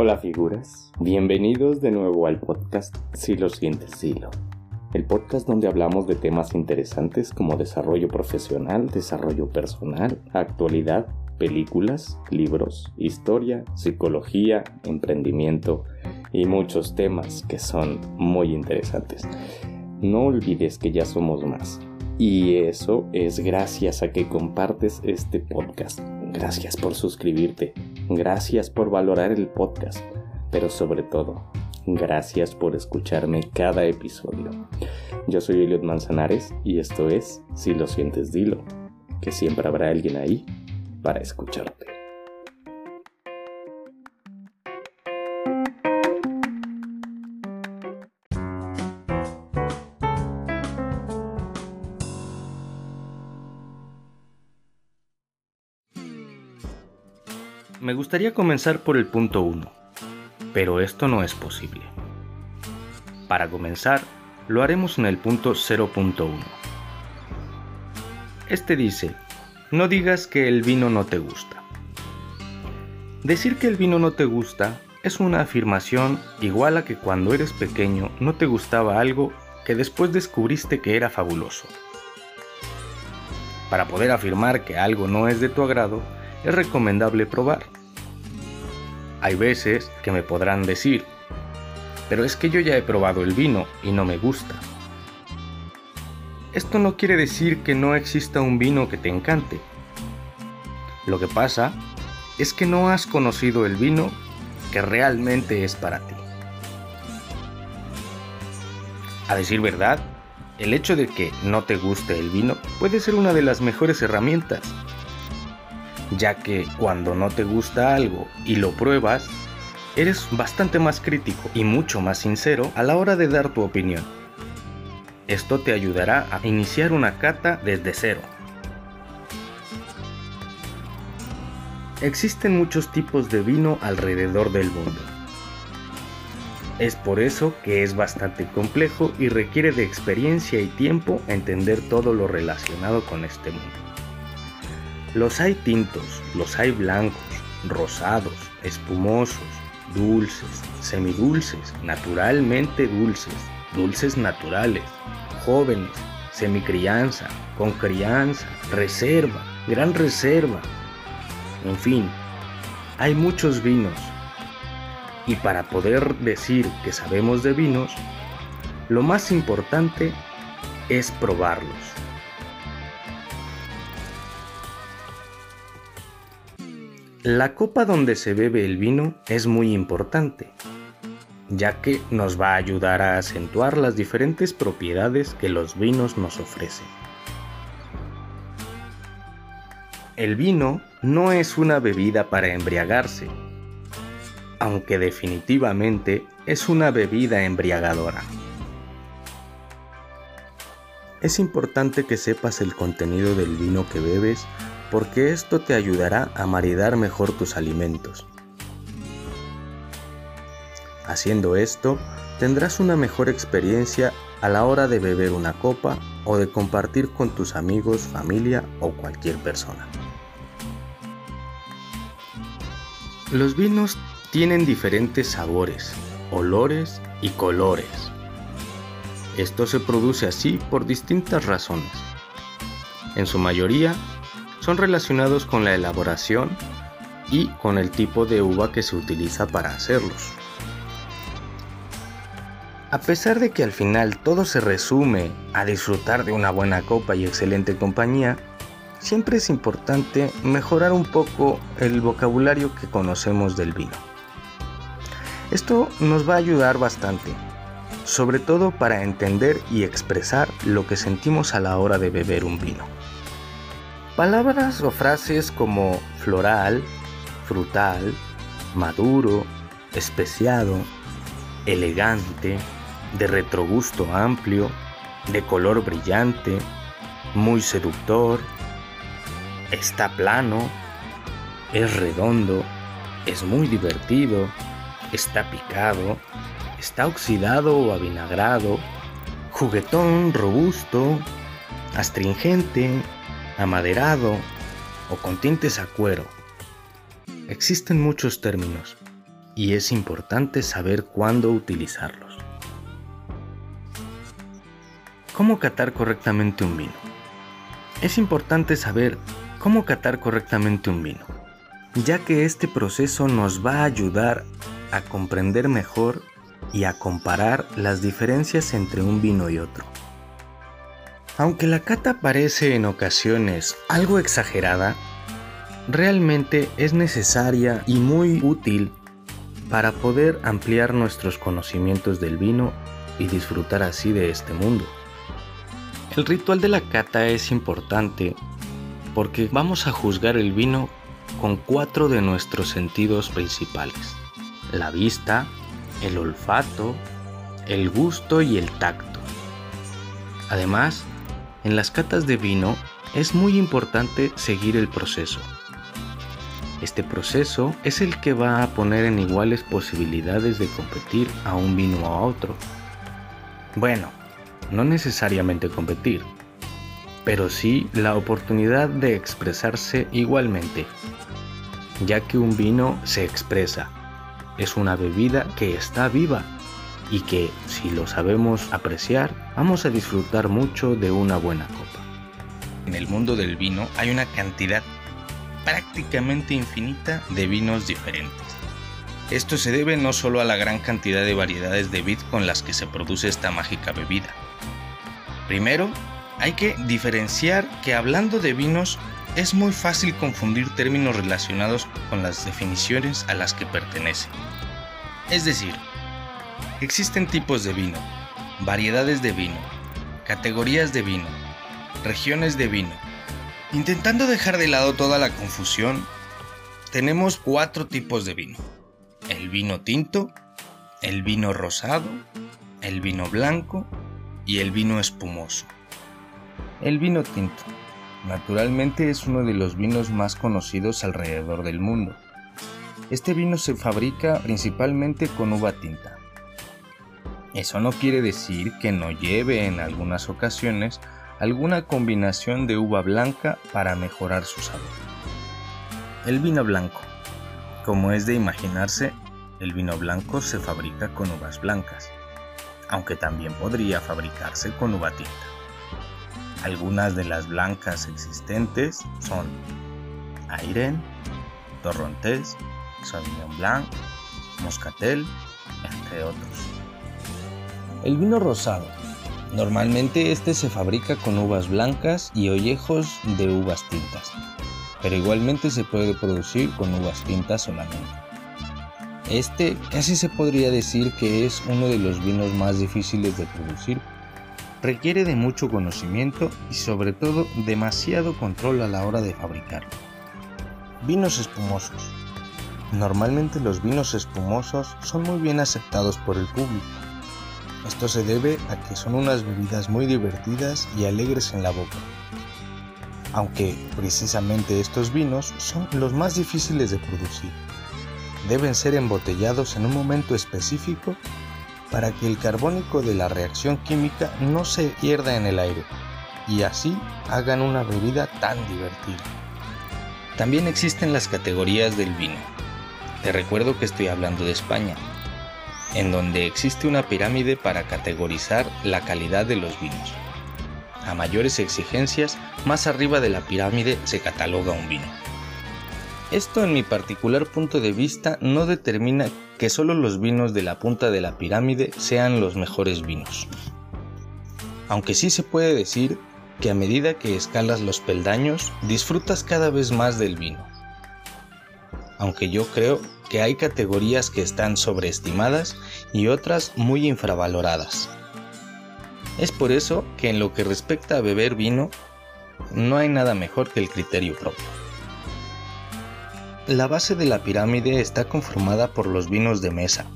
Hola figuras, bienvenidos de nuevo al podcast Si lo sientes, Silo. El podcast donde hablamos de temas interesantes como desarrollo profesional, desarrollo personal, actualidad, películas, libros, historia, psicología, emprendimiento y muchos temas que son muy interesantes. No olvides que ya somos más. Y eso es gracias a que compartes este podcast. Gracias por suscribirte. Gracias por valorar el podcast. Pero sobre todo, gracias por escucharme cada episodio. Yo soy Eliot Manzanares y esto es Si lo sientes, dilo. Que siempre habrá alguien ahí para escucharte. Me gustaría comenzar por el punto 1, pero esto no es posible. Para comenzar, lo haremos en el punto 0.1. Este dice, no digas que el vino no te gusta. Decir que el vino no te gusta es una afirmación igual a que cuando eres pequeño no te gustaba algo que después descubriste que era fabuloso. Para poder afirmar que algo no es de tu agrado, es recomendable probar. Hay veces que me podrán decir, pero es que yo ya he probado el vino y no me gusta. Esto no quiere decir que no exista un vino que te encante. Lo que pasa es que no has conocido el vino que realmente es para ti. A decir verdad, el hecho de que no te guste el vino puede ser una de las mejores herramientas ya que cuando no te gusta algo y lo pruebas, eres bastante más crítico y mucho más sincero a la hora de dar tu opinión. Esto te ayudará a iniciar una cata desde cero. Existen muchos tipos de vino alrededor del mundo. Es por eso que es bastante complejo y requiere de experiencia y tiempo entender todo lo relacionado con este mundo. Los hay tintos, los hay blancos, rosados, espumosos, dulces, semidulces, naturalmente dulces, dulces naturales, jóvenes, semicrianza, con crianza, reserva, gran reserva. En fin, hay muchos vinos. Y para poder decir que sabemos de vinos, lo más importante es probarlos. La copa donde se bebe el vino es muy importante, ya que nos va a ayudar a acentuar las diferentes propiedades que los vinos nos ofrecen. El vino no es una bebida para embriagarse, aunque definitivamente es una bebida embriagadora. Es importante que sepas el contenido del vino que bebes porque esto te ayudará a maridar mejor tus alimentos. Haciendo esto, tendrás una mejor experiencia a la hora de beber una copa o de compartir con tus amigos, familia o cualquier persona. Los vinos tienen diferentes sabores, olores y colores. Esto se produce así por distintas razones. En su mayoría son relacionados con la elaboración y con el tipo de uva que se utiliza para hacerlos. A pesar de que al final todo se resume a disfrutar de una buena copa y excelente compañía, siempre es importante mejorar un poco el vocabulario que conocemos del vino. Esto nos va a ayudar bastante, sobre todo para entender y expresar lo que sentimos a la hora de beber un vino. Palabras o frases como floral, frutal, maduro, especiado, elegante, de retrogusto amplio, de color brillante, muy seductor, está plano, es redondo, es muy divertido, está picado, está oxidado o avinagrado, juguetón, robusto, astringente, amaderado o con tintes a cuero. Existen muchos términos y es importante saber cuándo utilizarlos. ¿Cómo catar correctamente un vino? Es importante saber cómo catar correctamente un vino, ya que este proceso nos va a ayudar a comprender mejor y a comparar las diferencias entre un vino y otro. Aunque la cata parece en ocasiones algo exagerada, realmente es necesaria y muy útil para poder ampliar nuestros conocimientos del vino y disfrutar así de este mundo. El ritual de la cata es importante porque vamos a juzgar el vino con cuatro de nuestros sentidos principales. La vista, el olfato, el gusto y el tacto. Además, en las catas de vino es muy importante seguir el proceso. Este proceso es el que va a poner en iguales posibilidades de competir a un vino o a otro. Bueno, no necesariamente competir, pero sí la oportunidad de expresarse igualmente, ya que un vino se expresa, es una bebida que está viva y que, si lo sabemos apreciar, vamos a disfrutar mucho de una buena copa. En el mundo del vino hay una cantidad prácticamente infinita de vinos diferentes. Esto se debe no solo a la gran cantidad de variedades de vid con las que se produce esta mágica bebida. Primero, hay que diferenciar que hablando de vinos es muy fácil confundir términos relacionados con las definiciones a las que pertenecen. Es decir, existen tipos de vino, variedades de vino, categorías de vino, regiones de vino, Intentando dejar de lado toda la confusión, tenemos cuatro tipos de vino. El vino tinto, el vino rosado, el vino blanco y el vino espumoso. El vino tinto, naturalmente es uno de los vinos más conocidos alrededor del mundo. Este vino se fabrica principalmente con uva tinta. Eso no quiere decir que no lleve en algunas ocasiones alguna combinación de uva blanca para mejorar su sabor. El vino blanco. Como es de imaginarse, el vino blanco se fabrica con uvas blancas, aunque también podría fabricarse con uva tinta. Algunas de las blancas existentes son Airen, Torrontés, Sauvignon Blanc, Moscatel, entre otros. El vino rosado Normalmente este se fabrica con uvas blancas y ollejos de uvas tintas, pero igualmente se puede producir con uvas tintas solamente. Este casi se podría decir que es uno de los vinos más difíciles de producir. Requiere de mucho conocimiento y sobre todo demasiado control a la hora de fabricarlo. Vinos espumosos. Normalmente los vinos espumosos son muy bien aceptados por el público esto se debe a que son unas bebidas muy divertidas y alegres en la boca. Aunque precisamente estos vinos son los más difíciles de producir. Deben ser embotellados en un momento específico para que el carbónico de la reacción química no se pierda en el aire y así hagan una bebida tan divertida. También existen las categorías del vino. Te recuerdo que estoy hablando de España, en donde existe una pirámide para categorizar la calidad de los vinos. A mayores exigencias, más arriba de la pirámide se cataloga un vino. Esto en mi particular punto de vista no determina que solo los vinos de la punta de la pirámide sean los mejores vinos. Aunque sí se puede decir que a medida que escalas los peldaños, disfrutas cada vez más del vino. Aunque yo creo que hay categorías que están sobreestimadas y otras muy infravaloradas. Es por eso que en lo que respecta a beber vino, no hay nada mejor que el criterio propio. La base de la pirámide está conformada por los vinos de mesa.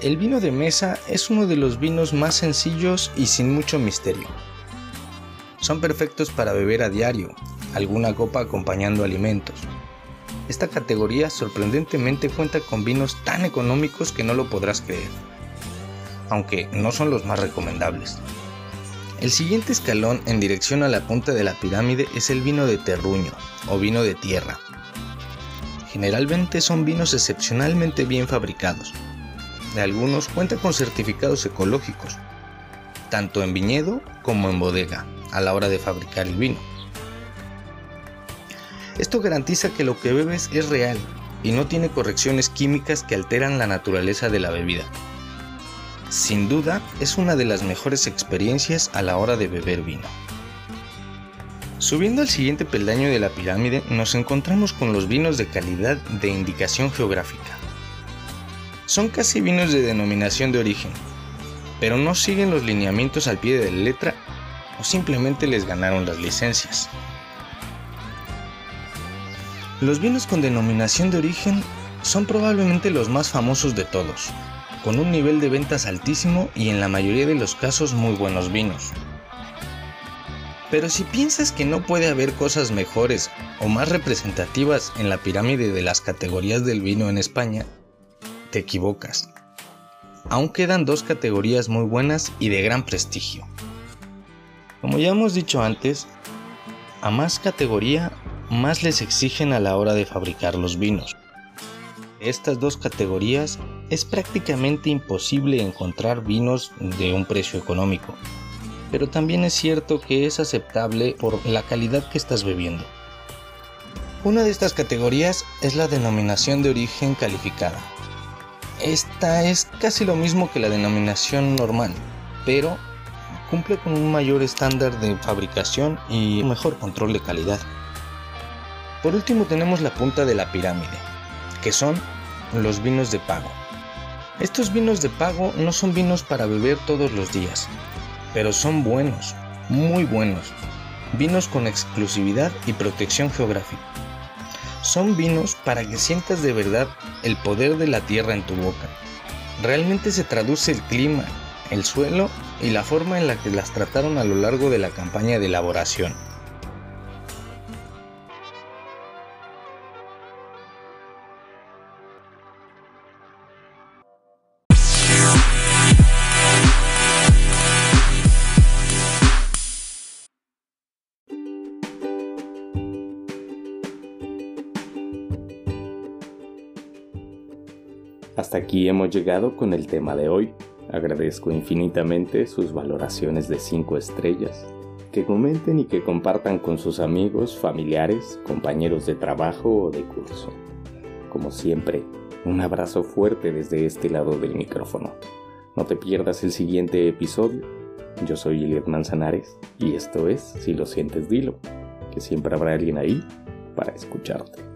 El vino de mesa es uno de los vinos más sencillos y sin mucho misterio. Son perfectos para beber a diario, alguna copa acompañando alimentos, esta categoría sorprendentemente cuenta con vinos tan económicos que no lo podrás creer, aunque no son los más recomendables. El siguiente escalón en dirección a la punta de la pirámide es el vino de terruño o vino de tierra. Generalmente son vinos excepcionalmente bien fabricados. De algunos cuentan con certificados ecológicos, tanto en viñedo como en bodega, a la hora de fabricar el vino. Esto garantiza que lo que bebes es real y no tiene correcciones químicas que alteran la naturaleza de la bebida. Sin duda, es una de las mejores experiencias a la hora de beber vino. Subiendo al siguiente peldaño de la pirámide, nos encontramos con los vinos de calidad de indicación geográfica. Son casi vinos de denominación de origen, pero no siguen los lineamientos al pie de la letra o simplemente les ganaron las licencias. Los vinos con denominación de origen son probablemente los más famosos de todos, con un nivel de ventas altísimo y en la mayoría de los casos muy buenos vinos. Pero si piensas que no puede haber cosas mejores o más representativas en la pirámide de las categorías del vino en España, te equivocas. Aún quedan dos categorías muy buenas y de gran prestigio. Como ya hemos dicho antes, a más categoría más les exigen a la hora de fabricar los vinos. Estas dos categorías es prácticamente imposible encontrar vinos de un precio económico, pero también es cierto que es aceptable por la calidad que estás bebiendo. Una de estas categorías es la denominación de origen calificada. Esta es casi lo mismo que la denominación normal, pero cumple con un mayor estándar de fabricación y un mejor control de calidad. Por último tenemos la punta de la pirámide, que son los vinos de pago. Estos vinos de pago no son vinos para beber todos los días, pero son buenos, muy buenos. Vinos con exclusividad y protección geográfica. Son vinos para que sientas de verdad el poder de la tierra en tu boca. Realmente se traduce el clima, el suelo y la forma en la que las trataron a lo largo de la campaña de elaboración. Hasta aquí hemos llegado con el tema de hoy. Agradezco infinitamente sus valoraciones de 5 estrellas. Que comenten y que compartan con sus amigos, familiares, compañeros de trabajo o de curso. Como siempre, un abrazo fuerte desde este lado del micrófono. No te pierdas el siguiente episodio. Yo soy Eliot Manzanares y esto es Si lo sientes, dilo, que siempre habrá alguien ahí para escucharte.